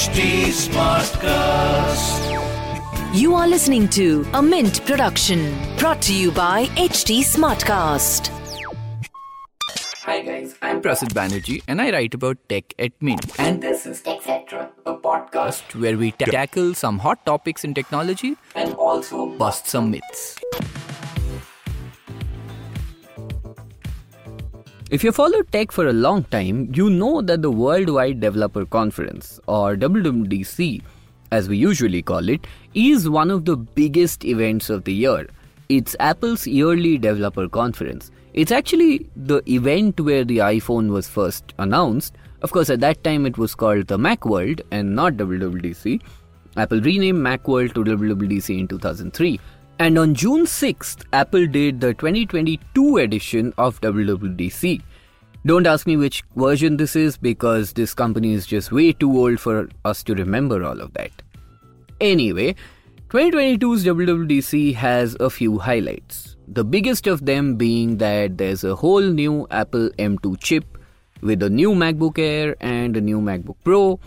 HT Smartcast. You are listening to a Mint production brought to you by HT Smartcast. Hi guys, I'm Prasid Banerjee and I write about tech at Mint. And this is TechCetra, a podcast where we ta- tackle some hot topics in technology and also bust some myths. If you follow tech for a long time, you know that the Worldwide Developer Conference, or WWDC as we usually call it, is one of the biggest events of the year. It's Apple's yearly developer conference. It's actually the event where the iPhone was first announced. Of course, at that time it was called the Macworld and not WWDC. Apple renamed Macworld to WWDC in 2003. And on June 6th, Apple did the 2022 edition of WWDC. Don't ask me which version this is because this company is just way too old for us to remember all of that. Anyway, 2022's WWDC has a few highlights. The biggest of them being that there's a whole new Apple M2 chip with a new MacBook Air and a new MacBook Pro.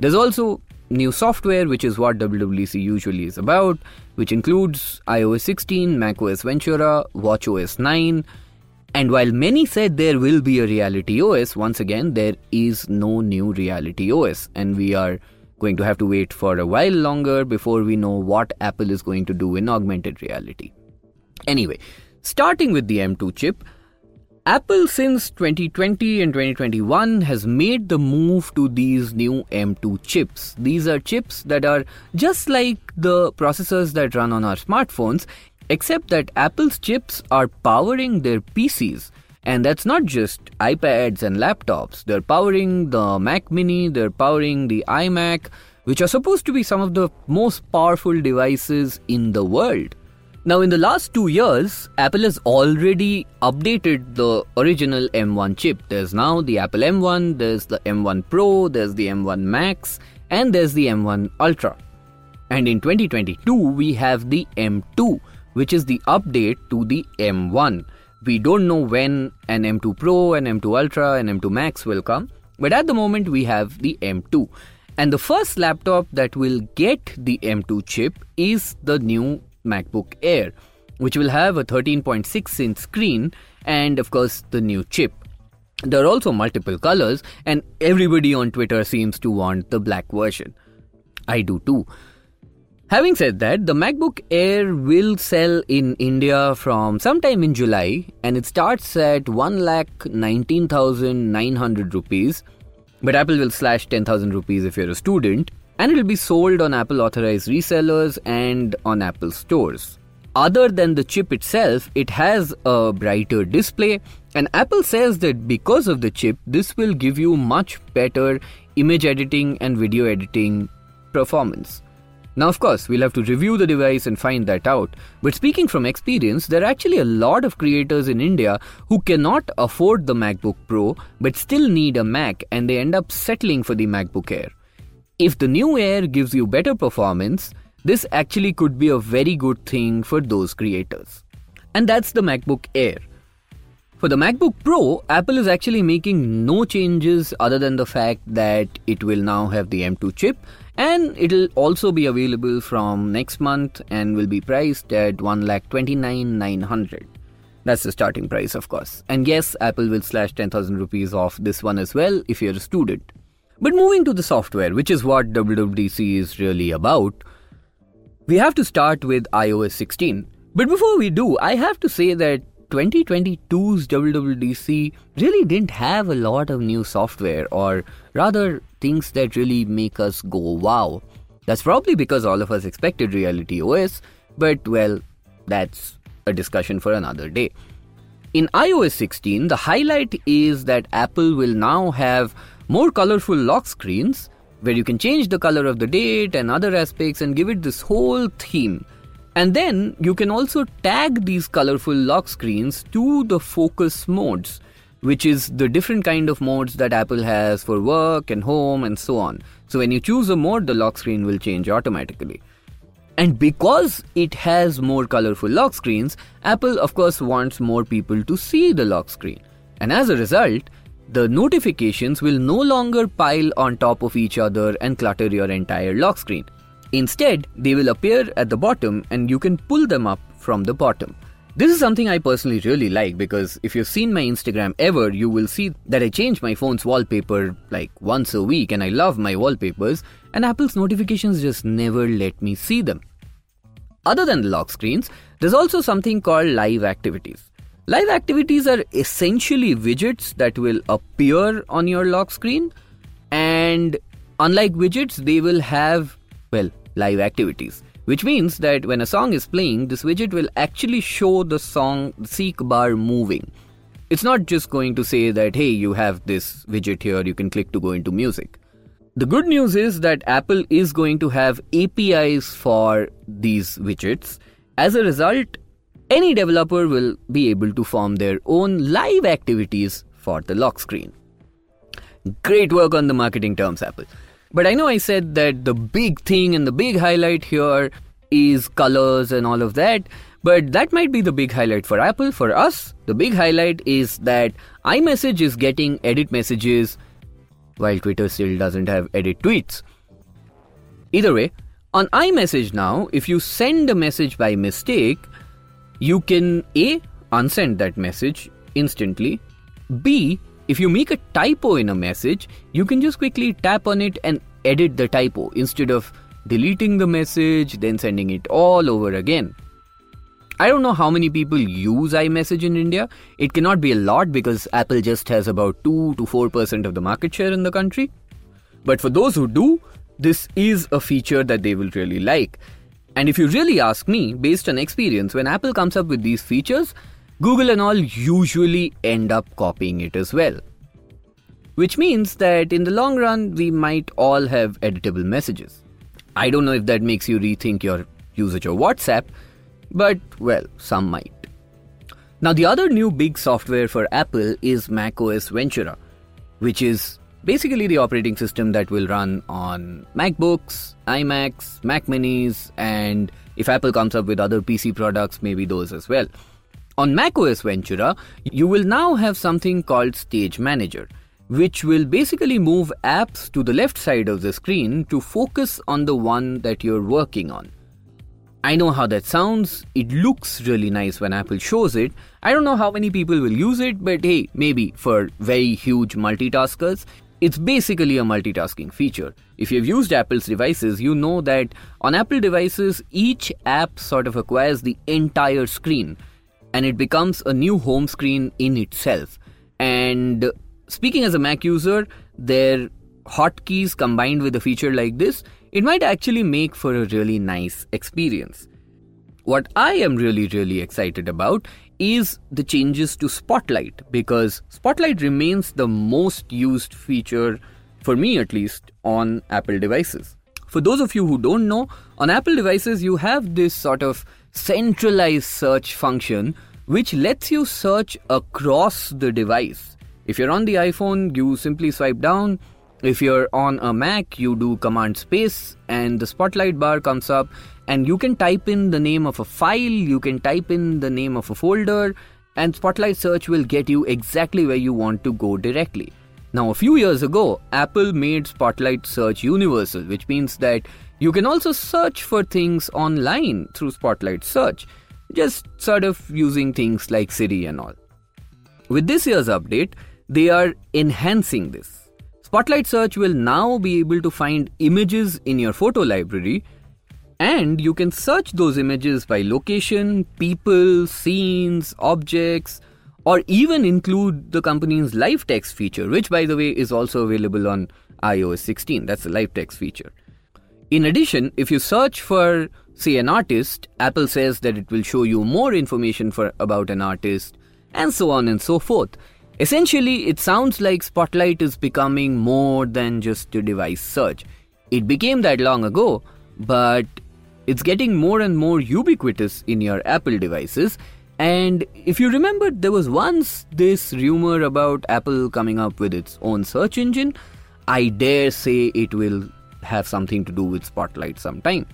There's also new software, which is what WWDC usually is about, which includes iOS 16, macOS Ventura, watchOS 9. And while many said there will be a Reality OS, once again, there is no new Reality OS, and we are going to have to wait for a while longer before we know what Apple is going to do in augmented reality. Anyway, starting with the M2 chip, Apple since 2020 and 2021 has made the move to these new M2 chips. These are chips that are just like the processors that run on our smartphones, except that Apple's chips are powering their PCs. And that's not just iPads and laptops. They're powering the Mac Mini, they're powering the iMac, which are supposed to be some of the most powerful devices in the world. Now, in the last two years, Apple has already updated the original M1 chip. There's now the Apple M1, there's the M1 Pro, there's the M1 Max, and there's the M1 Ultra. And in 2022, we have the M2, which is the update to the M1. We don't know when an M2 Pro, an M2 Ultra, and M2 Max will come, but at the moment we have the M2. And the first laptop that will get the M2 chip is the new MacBook Air, which will have a 13.6 inch screen and, of course, the new chip. There are also multiple colors, and everybody on Twitter seems to want the black version. I do too. Having said that, the MacBook Air will sell in India from sometime in July and it starts at 1,19,900 rupees. But Apple will slash 10,000 rupees if you're a student and it will be sold on Apple authorized resellers and on Apple stores. Other than the chip itself, it has a brighter display, and Apple says that because of the chip, this will give you much better image editing and video editing performance. Now, of course, we'll have to review the device and find that out. But speaking from experience, there are actually a lot of creators in India who cannot afford the MacBook Pro but still need a Mac and they end up settling for the MacBook Air. If the new Air gives you better performance, this actually could be a very good thing for those creators. And that's the MacBook Air. For the MacBook Pro, Apple is actually making no changes other than the fact that it will now have the M2 chip and it'll also be available from next month and will be priced at 1,29,900. That's the starting price, of course. And yes, Apple will slash 10,000 rupees off this one as well if you're a student. But moving to the software, which is what WWDC is really about, we have to start with iOS 16. But before we do, I have to say that 2022's WWDC really didn't have a lot of new software, or rather, things that really make us go wow. That's probably because all of us expected Reality OS, but well, that's a discussion for another day. In iOS 16, the highlight is that Apple will now have more colorful lock screens where you can change the color of the date and other aspects and give it this whole theme. And then you can also tag these colorful lock screens to the focus modes, which is the different kind of modes that Apple has for work and home and so on. So when you choose a mode, the lock screen will change automatically. And because it has more colorful lock screens, Apple of course wants more people to see the lock screen. And as a result, the notifications will no longer pile on top of each other and clutter your entire lock screen. Instead, they will appear at the bottom and you can pull them up from the bottom. This is something I personally really like because if you've seen my Instagram ever, you will see that I change my phone's wallpaper like once a week and I love my wallpapers, and Apple's notifications just never let me see them. Other than the lock screens, there's also something called live activities. Live activities are essentially widgets that will appear on your lock screen, and unlike widgets, they will have, well, live activities which means that when a song is playing, this widget will actually show the song seek bar moving. It's not just going to say that, hey, you have this widget here, you can click to go into music. The good news is that Apple is going to have APIs for these widgets. As a result, any developer will be able to form their own live activities for the lock screen. Great work on the marketing terms, Apple. But I know I said that the big thing and the big highlight here is colors and all of that. But that might be the big highlight for Apple. For us, the big highlight is that iMessage is getting edit messages while Twitter still doesn't have edit tweets. Either way, on iMessage now, if you send a message by mistake, you can A. unsend that message instantly, B. If you make a typo in a message, you can just quickly tap on it and edit the typo instead of deleting the message, then sending it all over again. I don't know how many people use iMessage in India. It cannot be a lot because Apple just has about 2 to 4% of the market share in the country. But for those who do, this is a feature that they will really like. And if you really ask me, based on experience, when Apple comes up with these features, Google and all usually end up copying it as well. Which means that in the long run, we might all have editable messages. I don't know if that makes you rethink your usage of WhatsApp, but well, some might. Now, the other new big software for Apple is macOS Ventura, which is basically the operating system that will run on MacBooks, iMacs, Mac Minis, and if Apple comes up with other PC products, maybe those as well. On macOS Ventura, you will now have something called Stage Manager, which will basically move apps to the left side of the screen to focus on the one that you're working on. I know how that sounds. It looks really nice when Apple shows it. I don't know how many people will use it, but hey, maybe for very huge multitaskers, it's basically a multitasking feature. If you've used Apple's devices, you know that on Apple devices, each app sort of acquires the entire screen and it becomes a new home screen in itself. And speaking as a Mac user, their hotkeys combined with a feature like this, it might actually make for a really nice experience. What I am really, really excited about is the changes to Spotlight because Spotlight remains the most used feature, for me at least, on Apple devices. For those of you who don't know, on Apple devices you have this sort of centralized search function which lets you search across the device. If you're on the iPhone, you simply swipe down. If you're on a Mac, you do Command Space and the Spotlight bar comes up, and you can type in the name of a file, you can type in the name of a folder, and Spotlight Search will get you exactly where you want to go directly. Now, a few years ago, Apple made Spotlight Search universal, which means that you can also search for things online through Spotlight Search, just sort of using things like Siri and all. With this year's update, they are enhancing this. Spotlight Search will now be able to find images in your photo library, and you can search those images by location, people, scenes, objects, or even include the company's live text feature, which, by the way, is also available on iOS 16. That's the live text feature. In addition, if you search for, say, an artist, Apple says that it will show you more information for about an artist, and so on and so forth. Essentially, it sounds like Spotlight is becoming more than just a device search. It became that long ago, but it's getting more and more ubiquitous in your Apple devices. And if you remember, there was once this rumor about Apple coming up with its own search engine. I dare say it will have something to do with Spotlight sometime.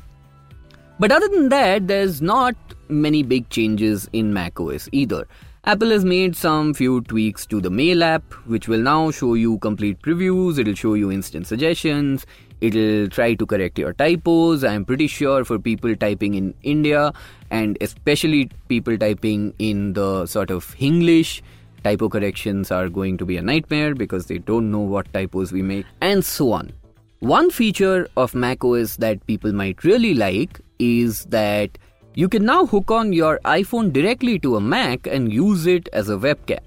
But other than that, there's not many big changes in macOS either. Apple has made some few tweaks to the Mail app, which will now show you complete previews, it'll show you instant suggestions, it'll try to correct your typos. I'm pretty sure for people typing in India and especially people typing in the sort of English, typo corrections are going to be a nightmare because they don't know what typos we make, and so on. One feature of macOS that people might really like is that you can now hook on your iPhone directly to a Mac and use it as a webcam.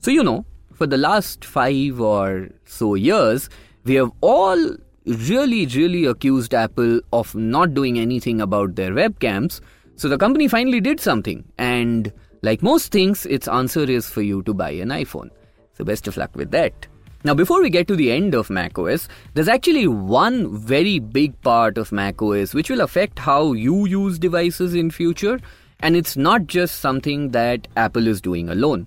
So, you know, for the last five or so years, we have all really, really accused Apple of not doing anything about their webcams. So the company finally did something. And like most things, its answer is for you to buy an iPhone. So best of luck with that. Now, before we get to the end of macOS, there's actually one very big part of macOS which will affect how you use devices in future, and it's not just something that Apple is doing alone.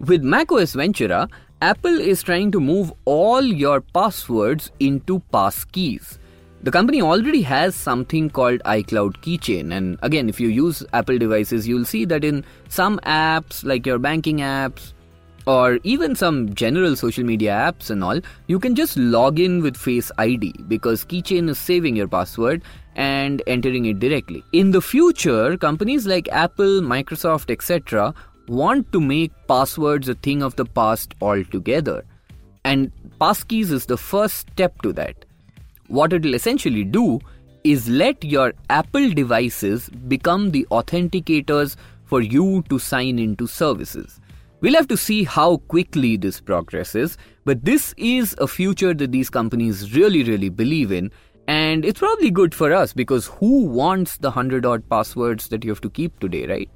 With macOS Ventura, Apple is trying to move all your passwords into passkeys. The company already has something called iCloud Keychain, and again, if you use Apple devices, you'll see that in some apps, like your banking apps, or even some general social media apps and all, you can just log in with Face ID because Keychain is saving your password and entering it directly. In the future, companies like Apple, Microsoft, etc. want to make passwords a thing of the past altogether. And passkeys is the first step to that. What it will essentially do is let your Apple devices become the authenticators for you to sign into services. We'll have to see how quickly this progresses, but this is a future that these companies really, really believe in. And it's probably good for us because who wants the 100 odd passwords that you have to keep today, right?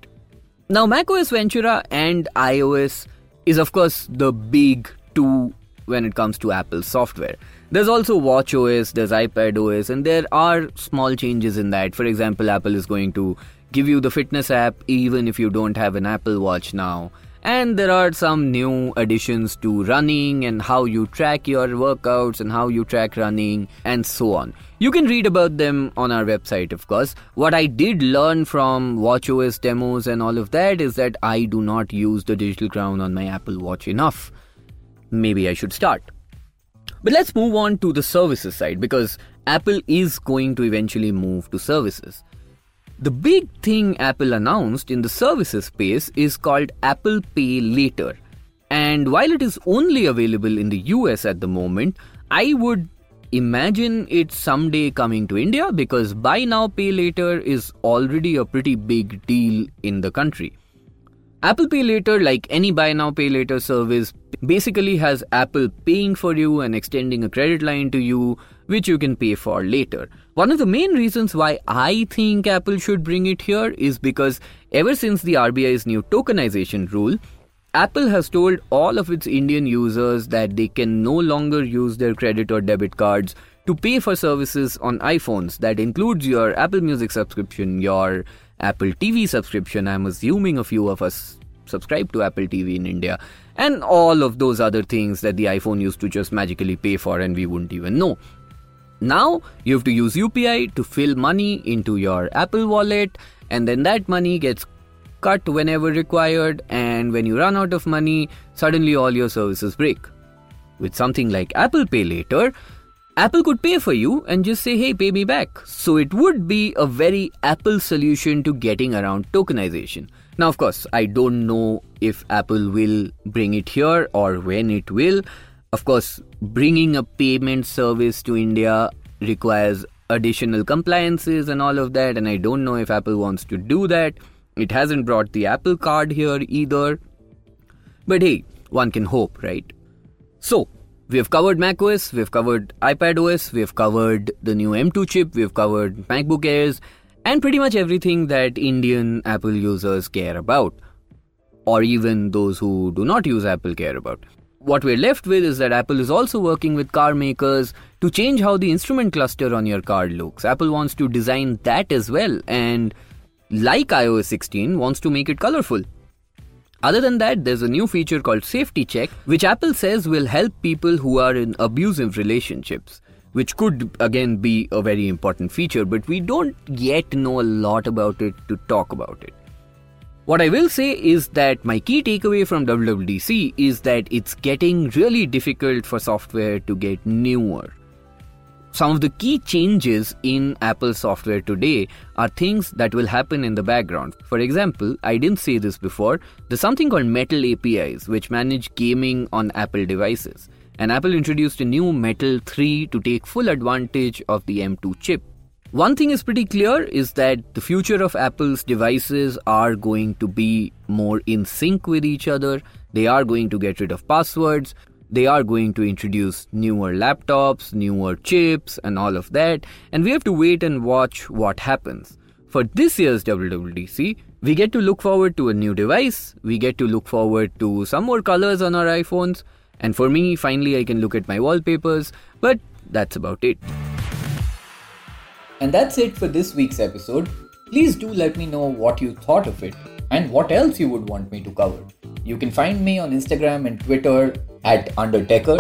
Now, macOS Ventura and iOS is, of course, the big two when it comes to Apple software. There's also WatchOS, there's iPadOS, and there are small changes in that. For example, Apple is going to give you the fitness app even if you don't have an Apple Watch now and there are some new additions to running and how you track your workouts and how you track running and so on. You can read about them on our website, of course. What I did learn from WatchOS demos and all of that is that I do not use the digital crown on my Apple Watch enough. Maybe I should start. But let's move on to the services side because Apple is going to eventually move to services. The big thing Apple announced in the services space is called Apple Pay Later. And while it is only available in the US at the moment, I would imagine it someday coming to India because buy now, pay later is already a pretty big deal in the country. Apple Pay Later, like any buy now, pay later service, basically has Apple paying for you and extending a credit line to you, which you can pay for later. One of the main reasons why I think Apple should bring it here is because ever since the RBI's new tokenization rule, Apple has told all of its Indian users that they can no longer use their credit or debit cards to pay for services on iPhones. That includes your Apple Music subscription, your Apple TV subscription. I'm assuming a few of us subscribe to Apple TV in India, and all of those other things that the iPhone used to just magically pay for and we wouldn't even know. Now you have to use UPI to fill money into your Apple wallet, and then that money gets cut whenever required. And when you run out of money, suddenly all your services break. With something like Apple Pay Later, Apple could pay for you and just say, hey, pay me back. So it would be a very Apple solution to getting around tokenization. Now, of course, I don't know if Apple will bring it here or when it will. Of course, bringing a payment service to India requires additional compliances and all of that, and I don't know if Apple wants to do that. It hasn't brought the Apple card here either. But hey, one can hope, right? So, we have covered macOS, we have covered iPadOS, we have covered the new M2 chip, we have covered MacBook Airs, and pretty much everything that Indian Apple users care about, or even those who do not use Apple care about. What we're left with is that Apple is also working with car makers to change how the instrument cluster on your car looks. Apple wants to design that as well, and like iOS 16, wants to make it colorful. Other than that, there's a new feature called Safety Check, which Apple says will help people who are in abusive relationships, which could again be a very important feature, but we don't yet know a lot about it to talk about it. What I will say is that my key takeaway from WWDC is that it's getting really difficult for software to get newer. Some of the key changes in Apple software today are things that will happen in the background. For example, I didn't say this before, there's something called Metal APIs which manage gaming on Apple devices. And Apple introduced a new Metal 3 to take full advantage of the M2 chip. One thing is pretty clear is that the future of Apple's devices are going to be more in sync with each other. They are going to get rid of passwords they are going to introduce newer laptops, newer chips, and all of that, and we have to wait and watch what happens. For this year's WWDC, we get to look forward to a new device, we get to look forward to some more colors on our iPhones, and for me, finally, I can look at my wallpapers, but that's about it. And that's it for this week's episode. Please do let me know what you thought of it and what else you would want me to cover. You can find me on Instagram and Twitter at Undertaker.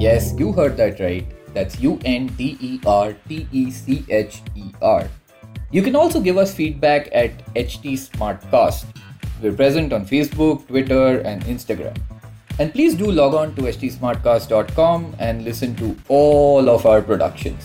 Yes, you heard that right. That's U N D E R T E C H E R. You can also give us feedback at HT Smartcast. We're present on Facebook, Twitter, and Instagram. And please do log on to htsmartcast.com and listen to all of our productions.